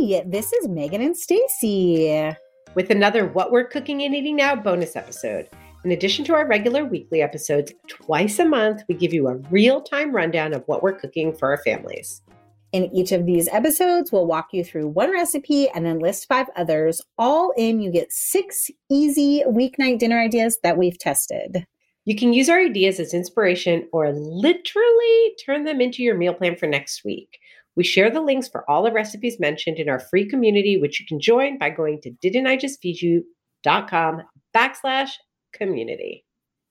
Hey, this is Megan and Stacy with another What We're Cooking and Eating Now bonus episode. In addition to our regular weekly episodes, twice a month we give you a real-time rundown of what we're cooking for our families. In each of these episodes, we'll walk you through one recipe and then list five others. All in, you get six easy weeknight dinner ideas that we've tested. You can use our ideas as inspiration or literally turn them into your meal plan for next week. We share the links for all the recipes mentioned in our free community, which you can join by going to didn'tijustfeedyou.com backslash community.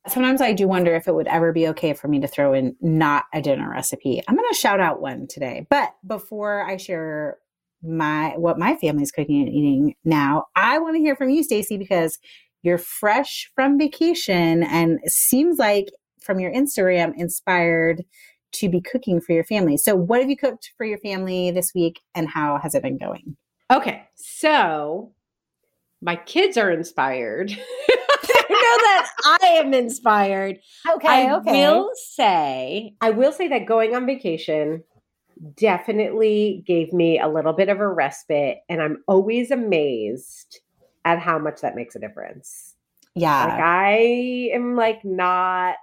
Sometimes I do wonder if it would ever be okay for me to throw in not a dinner recipe. I'm going to shout out one today. But before I share my what my family's cooking and eating now, I want to hear from you, Stacy, because you're fresh from vacation and seems like from your Instagram inspired to be cooking for your family. So, what have you cooked for your family this week and how has it been going? Okay. So, my kids are inspired. I know that I am inspired. Okay. I okay. will say, I will say that going on vacation definitely gave me a little bit of a respite. And I'm always amazed at how much that makes a difference. Yeah. Like I am like not,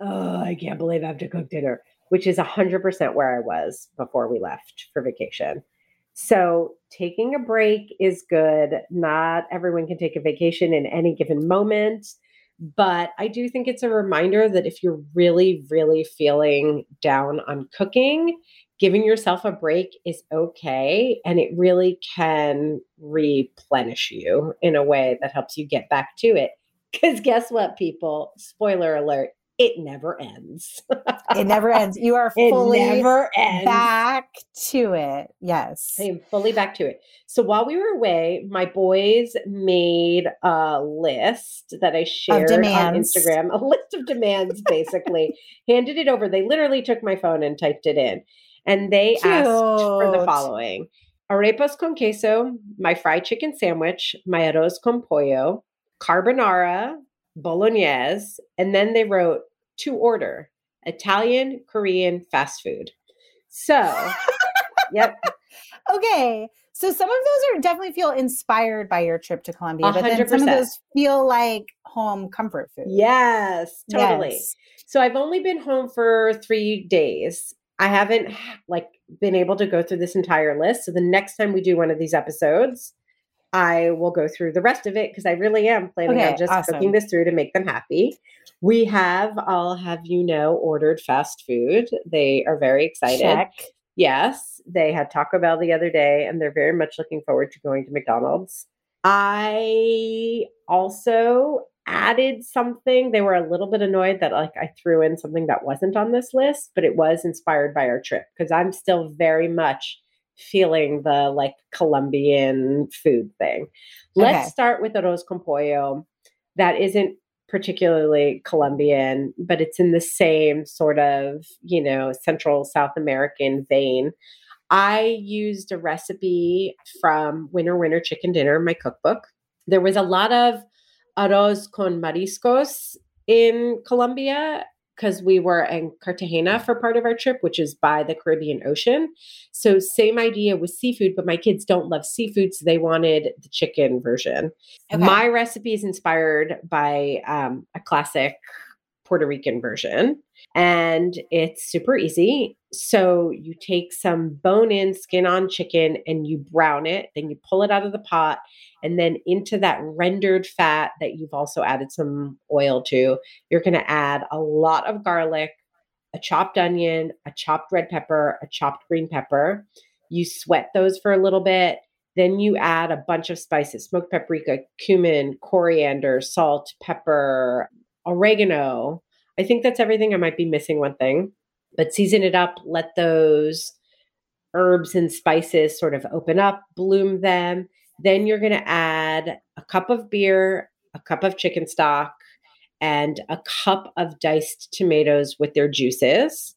oh, I can't believe I have to cook dinner which is 100% where I was before we left for vacation. So, taking a break is good. Not everyone can take a vacation in any given moment, but I do think it's a reminder that if you're really, really feeling down on cooking, giving yourself a break is okay. And it really can replenish you in a way that helps you get back to it. Because guess what, people? Spoiler alert, it never ends. it never ends. You are fully back to it. Yes. I am fully back to it. So while we were away, my boys made a list that I shared on Instagram, a list of demands basically, handed it over. They literally took my phone and typed it in. And they Cute. asked for the following arepas con queso, my fried chicken sandwich, my arroz con pollo, carbonara, bolognese, and then they wrote to order Italian, Korean, fast food. So, yep. Okay. So some of those are definitely feel inspired by your trip to Colombia, but then some of those feel like home comfort food. Yes, totally. Yes. So I've only been home for three days. I haven't like been able to go through this entire list. So the next time we do one of these episodes, I will go through the rest of it because I really am planning Okay, on just awesome. cooking this through to make them happy. We have, I'll have you know, ordered fast food. They are very excited. Check. Yes, they had Taco Bell the other day and they're very much looking forward to going to McDonald's. I also added something. They were a little bit annoyed that like I threw in something that wasn't on this list, but it was inspired by our trip because I'm still very much feeling the like Colombian food thing. Let's Okay. start with arroz con pollo. That isn't particularly Colombian, but it's in the same sort of, you know, Central South American vein. I used a recipe from Winner Winner Chicken Dinner, my cookbook. There was a lot of arroz con mariscos in Colombia because we were in Cartagena for part of our trip, which is by the Caribbean Ocean. So, same idea with seafood, but my kids don't love seafood, so they wanted the chicken version. Okay. My recipe is inspired by um, a classic Puerto Rican version, and it's super easy. So you take some bone in, skin on chicken and you brown it, then you pull it out of the pot, and then into that rendered fat that you've also added some oil to, you're going to add a lot of garlic, a chopped onion, a chopped red pepper, a chopped green pepper. You sweat those for a little bit. Then you add a bunch of spices smoked paprika, cumin, coriander, salt, pepper, oregano. I think that's everything. I might be missing one thing, but season it up. Let those herbs and spices sort of open up, bloom them. Then you're going to add a cup of beer, a cup of chicken stock, and a cup of diced tomatoes with their juices.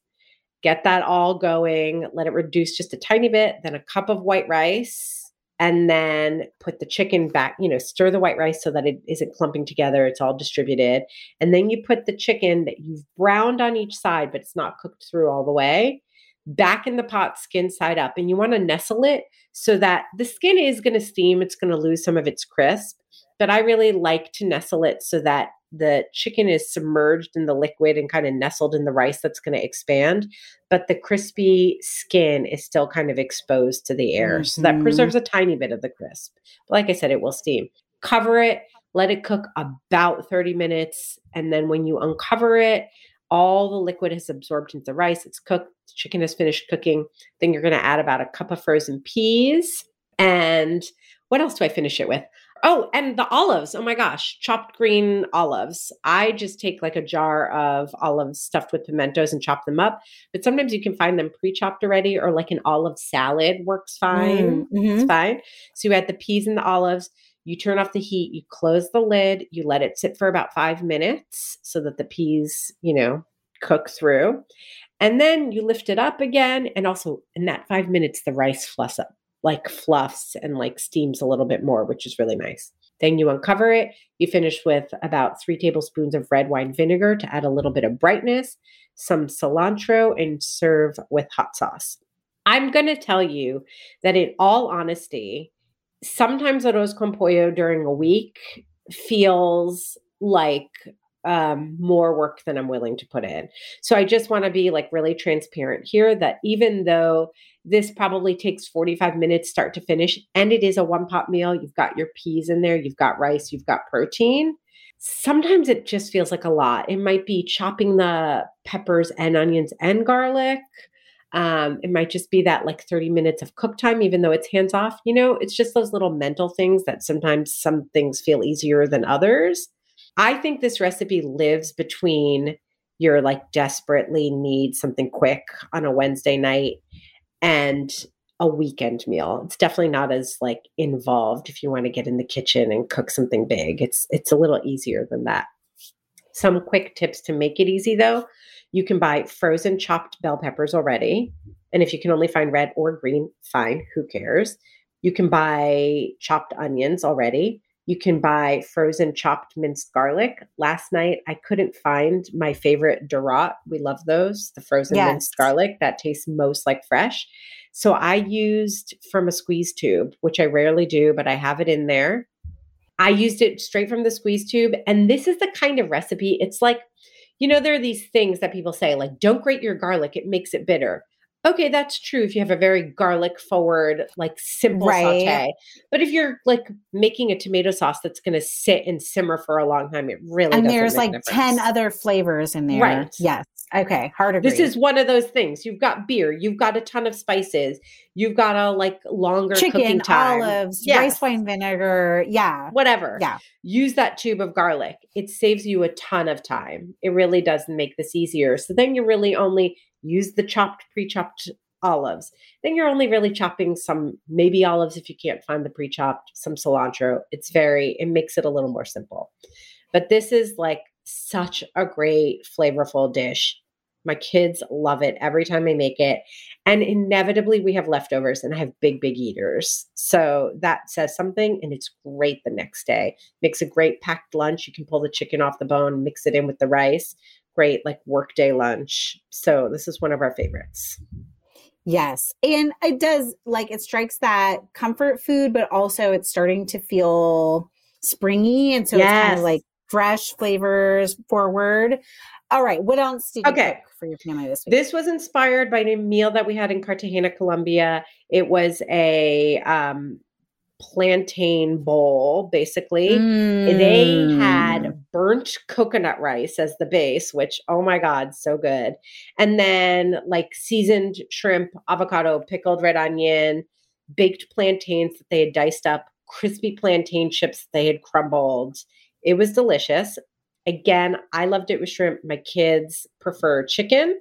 Get that all going. Let it reduce just a tiny bit. Then a cup of white rice. And then put the chicken back, you know, stir the white rice so that it isn't clumping together. It's all distributed. And then you put the chicken that you've browned on each side, but it's not cooked through all the way, back in the pot, skin side up. And you want to nestle it so that the skin is going to steam. It's going to lose some of its crisp. But I really like to nestle it so that the chicken is submerged in the liquid and kind of nestled in the rice that's going to expand. But the crispy skin is still kind of exposed to the air. So that Mhm. preserves a tiny bit of the crisp. But like I said, it will steam. Cover it, let it cook about 30 minutes. And then when you uncover it, all the liquid has absorbed into the rice. It's cooked. The chicken has finished cooking. Then you're going to add about a cup of frozen peas. And what else do I finish it with? Oh, and the olives. Oh my gosh, chopped green olives. I just take like a jar of olives stuffed with pimentos and chop them up. But sometimes you can find them pre chopped already, or like an olive salad works fine. Mhm. It's fine. So you add the peas and the olives. You turn off the heat. You close the lid. You let it sit for about five minutes so that the peas, you know, cook through. And then you lift it up again. And also in that five minutes, the rice fluffs up, like fluffs and like steams a little bit more, which is really nice. Then you uncover it. You finish with about three tablespoons of red wine vinegar to add a little bit of brightness, some cilantro, and serve with hot sauce. I'm going to tell you that, in all honesty, sometimes arroz con pollo during a week feels like um, more work than I'm willing to put in. So I just want to be like really transparent here that even though this probably takes 45 minutes start to finish and it is a one pot meal, you've got your peas in there, you've got rice, you've got protein. Sometimes it just feels like a lot. It might be chopping the peppers and onions and garlic. Um, it might just be that like 30 minutes of cook time, even though it's hands off. You know, it's just those little mental things that sometimes some things feel easier than others. I think this recipe lives between your like desperately need something quick on a Wednesday night and a weekend meal. It's definitely not as like involved if you want to get in the kitchen and cook something big. It's it's a little easier than that. Some quick tips to make it easy though. You can buy frozen chopped bell peppers already. And if you can only find red or green, fine, who cares? You can buy chopped onions already. You can buy frozen chopped minced garlic. Last night, I couldn't find my favorite Dorot. We love those, the frozen Yes. minced garlic that tastes most like fresh. So I used from a squeeze tube, which I rarely do, but I have it in there. I used it straight from the squeeze tube. And this is the kind of recipe, it's like, you know, there are these things that people say, like, don't grate your garlic, it makes it bitter. Okay, that's true if you have a very garlic forward, like simple Right. saute. But if you're like making a tomato sauce that's going to sit and simmer for a long time, it really and there's like 10 other flavors in there. Right. Yes. Okay. Hard agree. This is one of those things. You've got beer, you've got a ton of spices, you've got a like longer cooking chicken, time. olives, Yes. rice wine vinegar. Yeah. whatever. Yeah. Use that tube of garlic. It saves you a ton of time. It really does make this easier. So then you're really only use the chopped, pre chopped olives. Then you're only really chopping some maybe olives if you can't find the pre chopped, some cilantro. It's very, it makes it a little more simple. But this is like such a great, flavorful dish. My kids love it every time I make it. And inevitably, we have leftovers, and I have big, big eaters. So that says something, and it's great the next day. Makes a great packed lunch. You can pull the chicken off the bone, mix it in with the rice. Great, like workday lunch. So this is one of our favorites. Yes. And it does like it strikes that comfort food, but also it's starting to feel springy. And so it's kind of like fresh flavors forward. All right. What else did you Okay. cook for your family this week? This was inspired by a meal that we had in Cartagena, Colombia. It was a um, plantain bowl, basically. They Mm. had burnt coconut rice as the base, which, oh my God, so good. And then like seasoned shrimp, avocado, pickled red onion, baked plantains that they had diced up, crispy plantain chips they had crumbled. It was delicious. Again, I loved it with shrimp. My kids prefer chicken.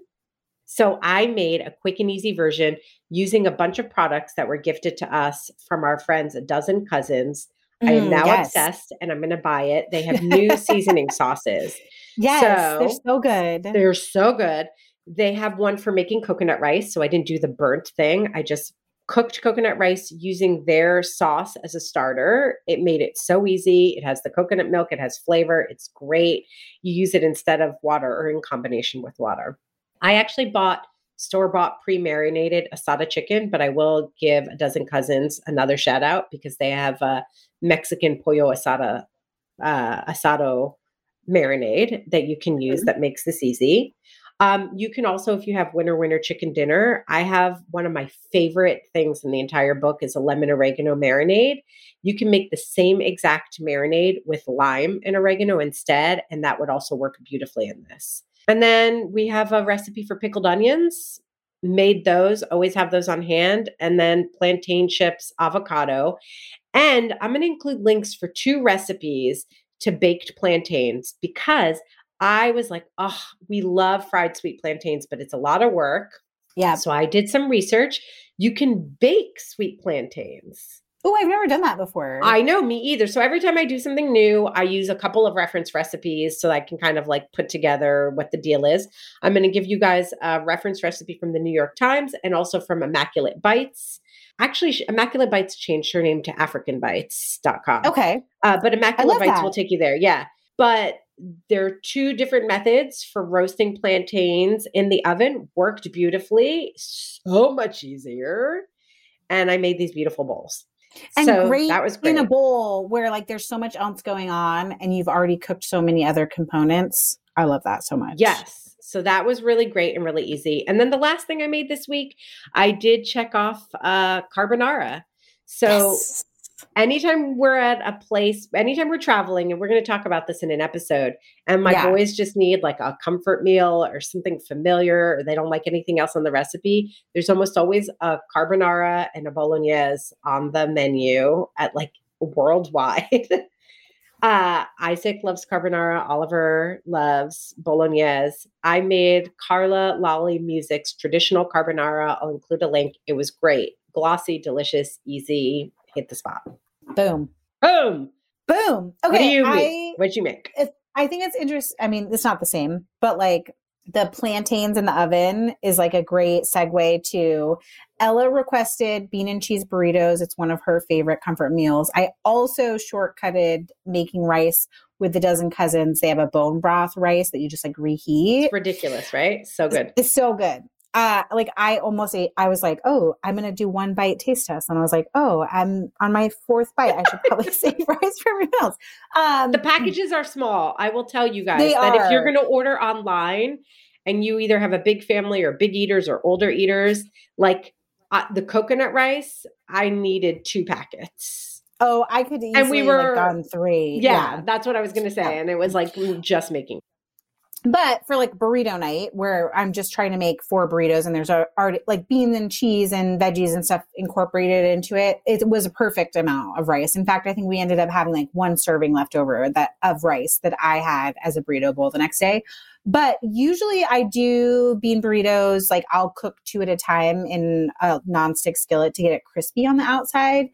So I made a quick and easy version using a bunch of products that were gifted to us from our friends, a dozen cousins. I am Mm, now yes. obsessed and I'm going to buy it. They have new seasoning sauces. Yes. they're So, so good. They're so good. They have one for making coconut rice. So I didn't do the burnt thing. I just cooked coconut rice using their sauce as a starter. It made it so easy. It has the coconut milk, it has flavor. It's great. You use it instead of water or in combination with water. I actually bought store bought pre marinated asada chicken, but I will give a dozen cousins another shout out because they have a Mexican pollo asada, uh, asado marinade that you can use that makes this easy. Um, you can also, if you have winner winner chicken dinner, I have one of my favorite things in the entire book is a lemon oregano marinade. You can make the same exact marinade with lime and oregano instead, and that would also work beautifully in this. And then we have a recipe for pickled onions. Made those, always have those on hand. And then plantain chips, avocado. And I'm going to include links for two recipes to baked plantains because I was like, oh, we love fried sweet plantains, but it's a lot of work. Yeah. So I did some research. You can bake sweet plantains. Oh, I've never done that before. I know, me either. So every time I do something new, I use a couple of reference recipes so I can kind of like put together what the deal is. I'm going to give you guys a reference recipe from the New York Times and also from Immaculate Bites. Actually, Immaculate Bites changed her name to AfricanBites.com. okay. Uh, but Immaculate Bites that. will take you there. Yeah. But there are two different methods for roasting plantains in the oven. Worked beautifully, so much easier. And I made these beautiful bowls. And so great that was great. in a bowl where like there's so much else going on and you've already cooked so many other components. I love that so much. Yes. So that was really great and really easy. And then the last thing I made this week, I did check off uh carbonara. So Yes. Anytime we're at a place, anytime we're traveling, and we're going to talk about this in an episode, and my Yeah. boys just need like a comfort meal or something familiar, or they don't like anything else on the recipe, there's almost always a carbonara and a bolognese on the menu at like worldwide. Uh, Isaac loves carbonara. Oliver loves bolognese. I made Carla Lalli Music's traditional carbonara. I'll include a link. It was great. Glossy, delicious, easy. Hit the spot. Boom. Boom. Boom. Okay. what do you I, make? What'd you make? I think it's interesting. I mean, it's not the same, but like the plantains in the oven is like a great segue to Ella requested bean and cheese burritos. It's one of her favorite comfort meals. I also shortcutted making rice with the dozen cousins. They have a bone broth rice that you just like reheat. It's ridiculous, right? So good. It's so good. Uh, like I almost ate, I was like, oh, I'm gonna do one bite taste test, and I was like, oh, I'm on my fourth bite. I should probably save rice for everyone else. Um, The packages are small. I will tell you guys that if you're going to order online and you either have a big family or big eaters or older eaters, like uh, the coconut rice, I needed two packets. oh, I could easily And we were- like gone three. Yeah, that's what I was going to say. Yeah. And it was like just making. But for like burrito night, where I'm just trying to make four burritos and there's already like beans and cheese and veggies and stuff incorporated into it, it was a perfect amount of rice. In fact, I think we ended up having like one serving left over that of rice that I had as a burrito bowl the next day. But usually I do bean burritos, like I'll cook two at a time in a nonstick skillet to get it crispy on the outside.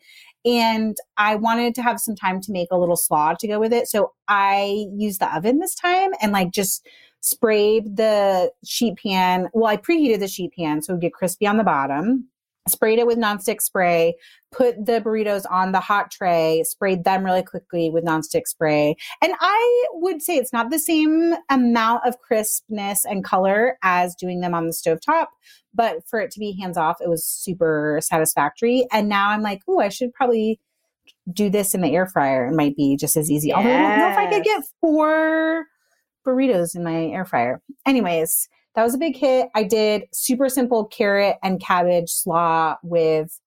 And I wanted to have some time to make a little slaw to go with it. So I used the oven this time and like just sprayed the sheet pan. Well, I preheated the sheet pan so it would get crispy on the bottom. Sprayed it with nonstick spray, put the burritos on the hot tray, sprayed them really quickly with nonstick spray. And I would say it's not the same amount of crispness and color as doing them on the stovetop, but for it to be hands off, it was super satisfactory. And now I'm like, oh, I should probably do this in the air fryer. It might be just as easy. Although I don't know if I could get four burritos in my air fryer. Anyways, that was a big hit. I did super simple carrot and cabbage slaw with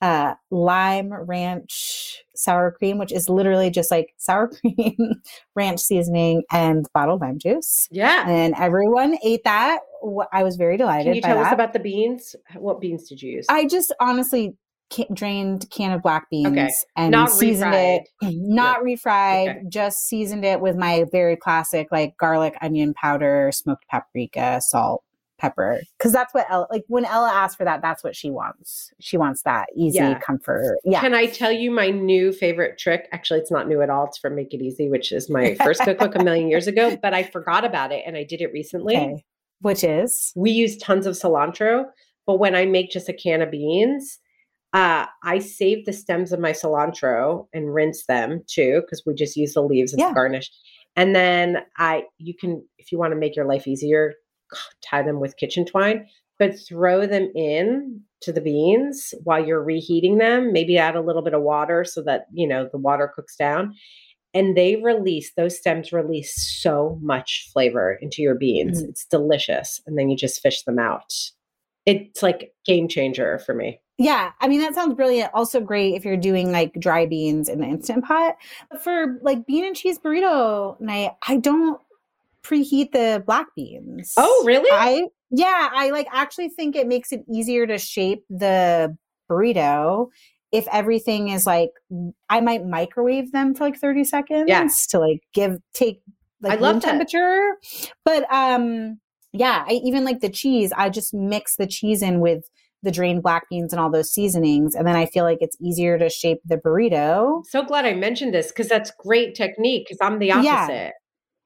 uh, lime ranch sour cream, which is literally just like sour cream, ranch seasoning, and bottled lime juice. Yeah. And everyone ate that. I was very delighted Can you tell that. us about the beans? What beans did you use? I just honestly ca- drained can of black beans Okay. and Not seasoned it. Not refried, Okay. just seasoned it with my very classic like garlic, onion powder, smoked paprika, salt, pepper. Because that's what Ella like when Ella asked for that. That's what she wants. She wants that easy Yeah. comfort. Yeah. Can I tell you my new favorite trick? Actually, it's not new at all. It's from Make It Easy, which is my first cookbook a million years ago, but I forgot about it and I did it recently. okay. Which is We use tons of cilantro, but when I make just a can of beans, uh, I save the stems of my cilantro and rinse them too, because we just use the leaves as Yeah. garnish. And then I, you can, if you want to make your life easier, tie them with kitchen twine, but throw them in to the beans while you're reheating them. Maybe add a little bit of water so that you know the water cooks down. And they release those stems release so much flavor into your beans. Mhm. It's delicious. And then you just fish them out. It's like game changer for me. Yeah, I mean that sounds brilliant. Also great if you're doing like dry beans in the instant pot. But for like bean and cheese burrito night, I don't preheat the black beans. Oh, really? I yeah, I like actually think it makes it easier to shape the burrito if everything is like I might microwave them for like 30 seconds Yeah. to like give take like I love room that. temperature. But um yeah, I even like the cheese, I just mix the cheese in with the drained black beans and all those seasonings and then I feel like it's easier to shape the burrito. so glad I mentioned this because that's great technique because I'm the opposite.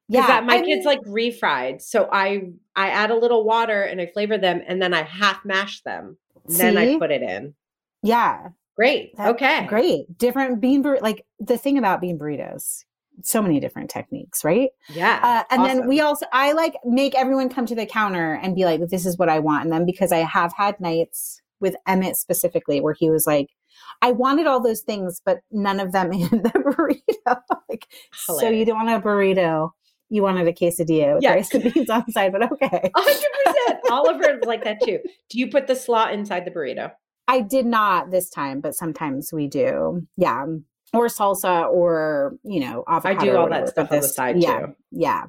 Because Yeah, that my I kids mean- like refried. So I I add a little water and I flavor them and then I half mash them. see? Then I put it in. Yeah, Great. That- okay. great. Different bean bur like the thing about bean burritos, so many different techniques, right? Yeah. Uh, and then we also, I like make everyone come to the counter and be like, this is what I want. And then because I have had nights with Emmett specifically where he was like, I wanted all those things, but none of them in the burrito. like, so you Hilarious. don't want a burrito. You wanted a quesadilla with Yeah. rice and beans on the side, but okay. A hundred percent. Oliver's like that too. Do you put the slaw inside the burrito? I did not this time, but sometimes we do. Yeah. Or salsa or, you know, avocado. I do all that stuff on the side, yeah, too. Yeah.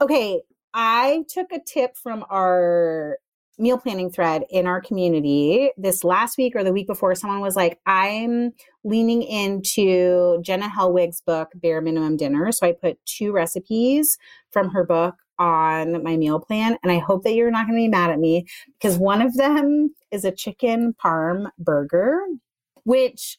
Okay. I took a tip from our meal planning thread in our community this last week or the week before. Someone was like, I'm leaning into Jenna Helwig's book, Bare Minimum Dinner. So I put two recipes from her book on my meal plan. And I hope that you're not going to be mad at me because one of them is a chicken parm burger, which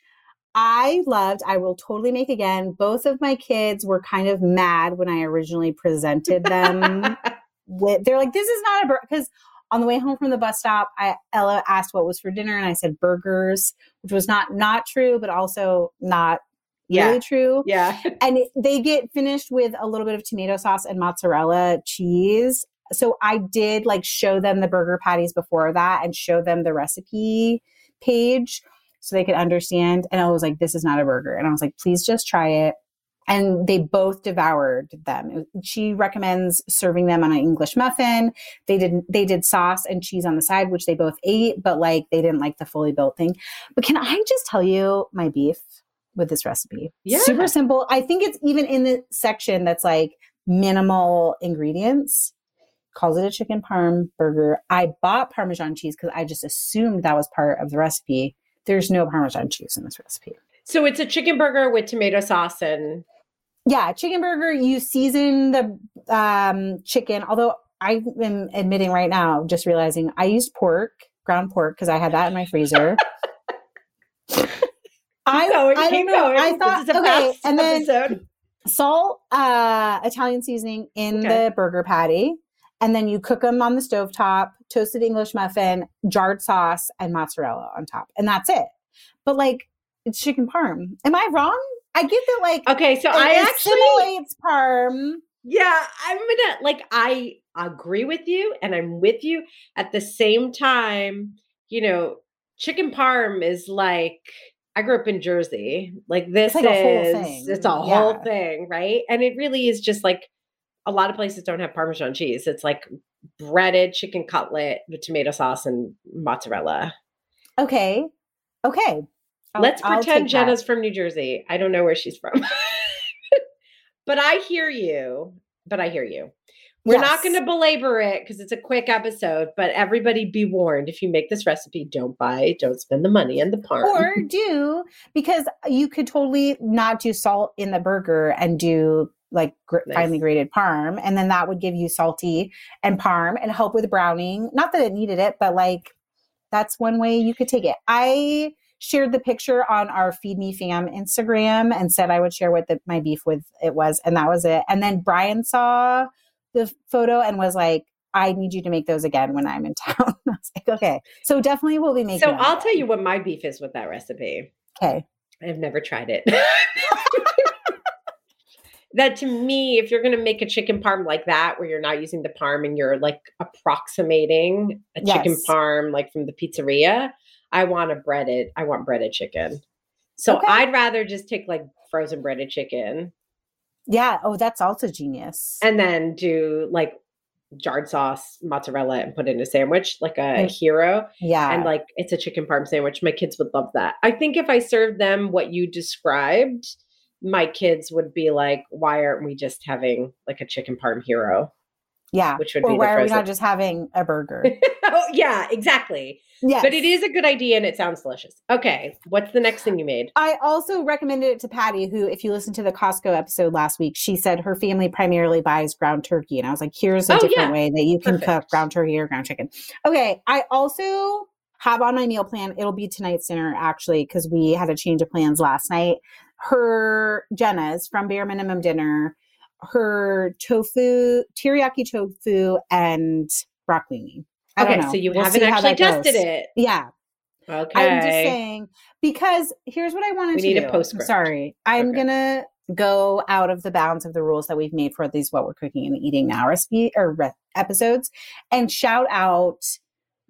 I loved. I will totally make again. Both of my kids were kind of mad when I originally presented them with, they're like, this is not a burger. Because on the way home from the bus stop, I, Ella asked what was for dinner, and I said burgers, which was not not true, but also not Yeah. really true. Yeah. And it, they get finished with a little bit of tomato sauce and mozzarella cheese. So I did like show them the burger patties before that and show them the recipe page so they could understand. And I was like, this is not a burger. And I was like, please just try it. And they both devoured them. She recommends serving them on an English muffin. They didn't, they did sauce and cheese on the side, which they both ate, but like they didn't like the fully built thing. But can I just tell you my beef with this recipe? Yeah. Super simple. I think it's even in the section that's like minimal ingredients. Calls it a chicken parm burger. I bought Parmesan cheese because I just assumed that was part of the recipe. There's no Parmesan cheese in this recipe. So it's a chicken burger with tomato sauce and Yeah, chicken burger. You season the um, chicken. Although I am admitting right now, just realizing I used pork, ground pork, because I had that in my freezer. I, going, I don't know. going. I thought this is a okay, and then episode. salt, uh, Italian seasoning in Okay. the burger patty, and then you cook them on the stovetop, toasted English muffin, jarred sauce, and mozzarella on top, and that's it. But like, it's chicken parm. Am I wrong? I get that like Okay, so I actually assimilates parm. Yeah, I'm gonna like I agree with you and I'm with you at the same time, you know, chicken parm is like I grew up in Jersey. Like this like a whole is thing. it's a whole thing, right? And it really is just like a lot of places don't have Parmesan cheese. It's like breaded chicken cutlet with tomato sauce and mozzarella. Okay, okay. I'll- Let's pretend take that. Jenna's from New Jersey. I don't know where she's from. but I hear you. But I hear you. We're not going to belabor it because it's a quick episode, but everybody be warned if you make this recipe, don't buy, don't spend the money on the parm. or do because you could totally not do salt in the burger and do like gr- Nice. finely grated parm and then that would give you salty and parm and help with browning. Not that it needed it but like that's one way you could take it. I shared the picture on our feed me fam instagram and said i would share what the, my beef with it was and that was it. And then brian saw the photo and was like i need you to make those again when i'm in town. I was like okay. So definitely we'll be making so I'll tell you what my beef is with that recipe. okay. I've never tried it. that to me, if you're going to make a chicken parm like that, where you're not using the parm and you're like approximating a chicken parm like from the pizzeria, I want a breaded, I want breaded chicken. So Okay. I'd rather just take like frozen breaded chicken Yeah. Oh, that's also genius. and then do like jarred sauce, mozzarella, and put in a sandwich like a Mm. hero. yeah. and like it's a chicken parm sandwich. My kids would love that. I think if I served them what you described, my kids would be like, "Why aren't we just having like a chicken parm hero?" yeah. Which would Or be why are we not just having a burger? oh, yeah, exactly. Yeah. But it is a good idea and it sounds delicious. Okay, what's the next thing you made? I also recommended it to Patty, who, if you listen to the Costco episode last week, she said her family primarily buys ground turkey. And I was like, here's a Oh, different yeah. way that you can cook ground turkey or ground chicken. Okay. I also have on my meal plan, it'll be tonight's dinner actually, because we had a change of plans last night. Her Jenna's from Bare Minimum Dinner, her tofu, teriyaki tofu, and broccolini. I Okay, so you We'll haven't actually that goes. tested it. Yeah. Okay. I'm just saying because here's what I wanted We to need do. a postscript. Sorry, I'm Okay. gonna go out of the bounds of the rules that we've made for these what we're cooking and eating now recipe or re- episodes, and shout out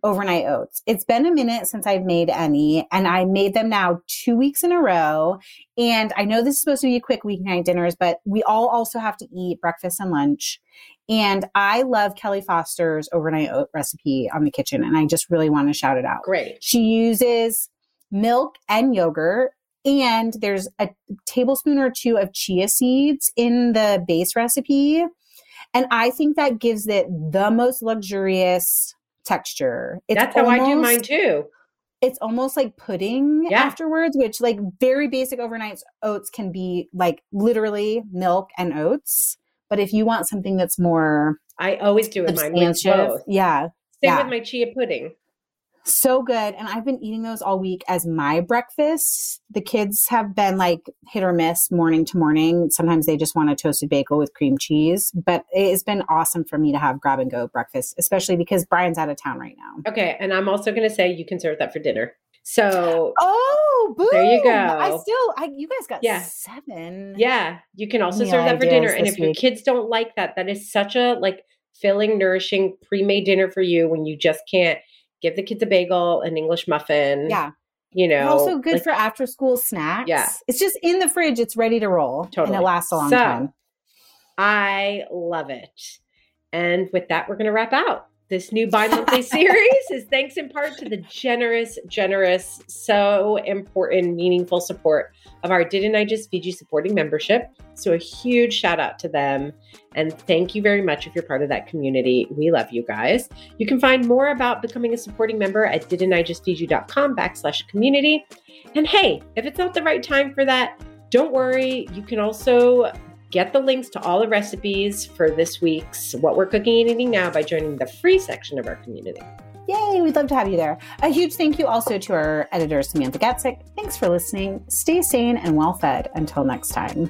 overnight oats. It's been a minute since I've made any, and I made them now two weeks in a row. And I know this is supposed to be a quick weeknight dinners, but we all also have to eat breakfast and lunch. And I love Kelli Foster's overnight oat recipe on the kitchen, and I just really want to shout it out. Great. She uses milk and yogurt, and there's a tablespoon or two of chia seeds in the base recipe. And I think that gives it the most luxurious texture. It's That's how I do mine too. It's almost like pudding Yeah. afterwards, which like very basic overnight oats can be like literally milk and oats. But if you want something that's more I always do it mine with both. yeah, Same yeah. with my chia pudding. So good. And I've been eating those all week as my breakfast. The kids have been like hit or miss morning to morning. Sometimes they just want a toasted bagel with cream cheese, but it has been awesome for me to have grab and go breakfast, especially because Brian's out of town right now. Okay. And I'm also going to say you can serve that for dinner. So, oh, boom. there you go. I still, I, you guys got Yeah. seven. yeah, you can also Yeah, serve that I for dinner. And if your kids don't like that, that is such a like filling, nourishing, pre-made dinner for you when you just can't give the kids a bagel, an English muffin. Yeah. You know, also good like- for after school snacks. Yeah. It's just in the fridge. It's ready to roll. And it lasts a long So, time. I love it. And with that, we're going to wrap out. This new bi monthly series is thanks in part to the generous, generous, so important, meaningful support of our Didn't I Just Feed You supporting membership. So, a huge shout out to them. And thank you very much if you're part of that community. We love you guys. You can find more about becoming a supporting member at didn't i just didn'tijustfeedyou.com backslash community. And hey, if it's not the right time for that, don't worry. You can also get the links to all the recipes for this week's What We're Cooking and Eating Now by joining the free section of our community. Yay, we'd love to have you there. A huge thank you also to our editor, Samantha Gatzik. Thanks for listening. Stay sane and well fed. Until next time.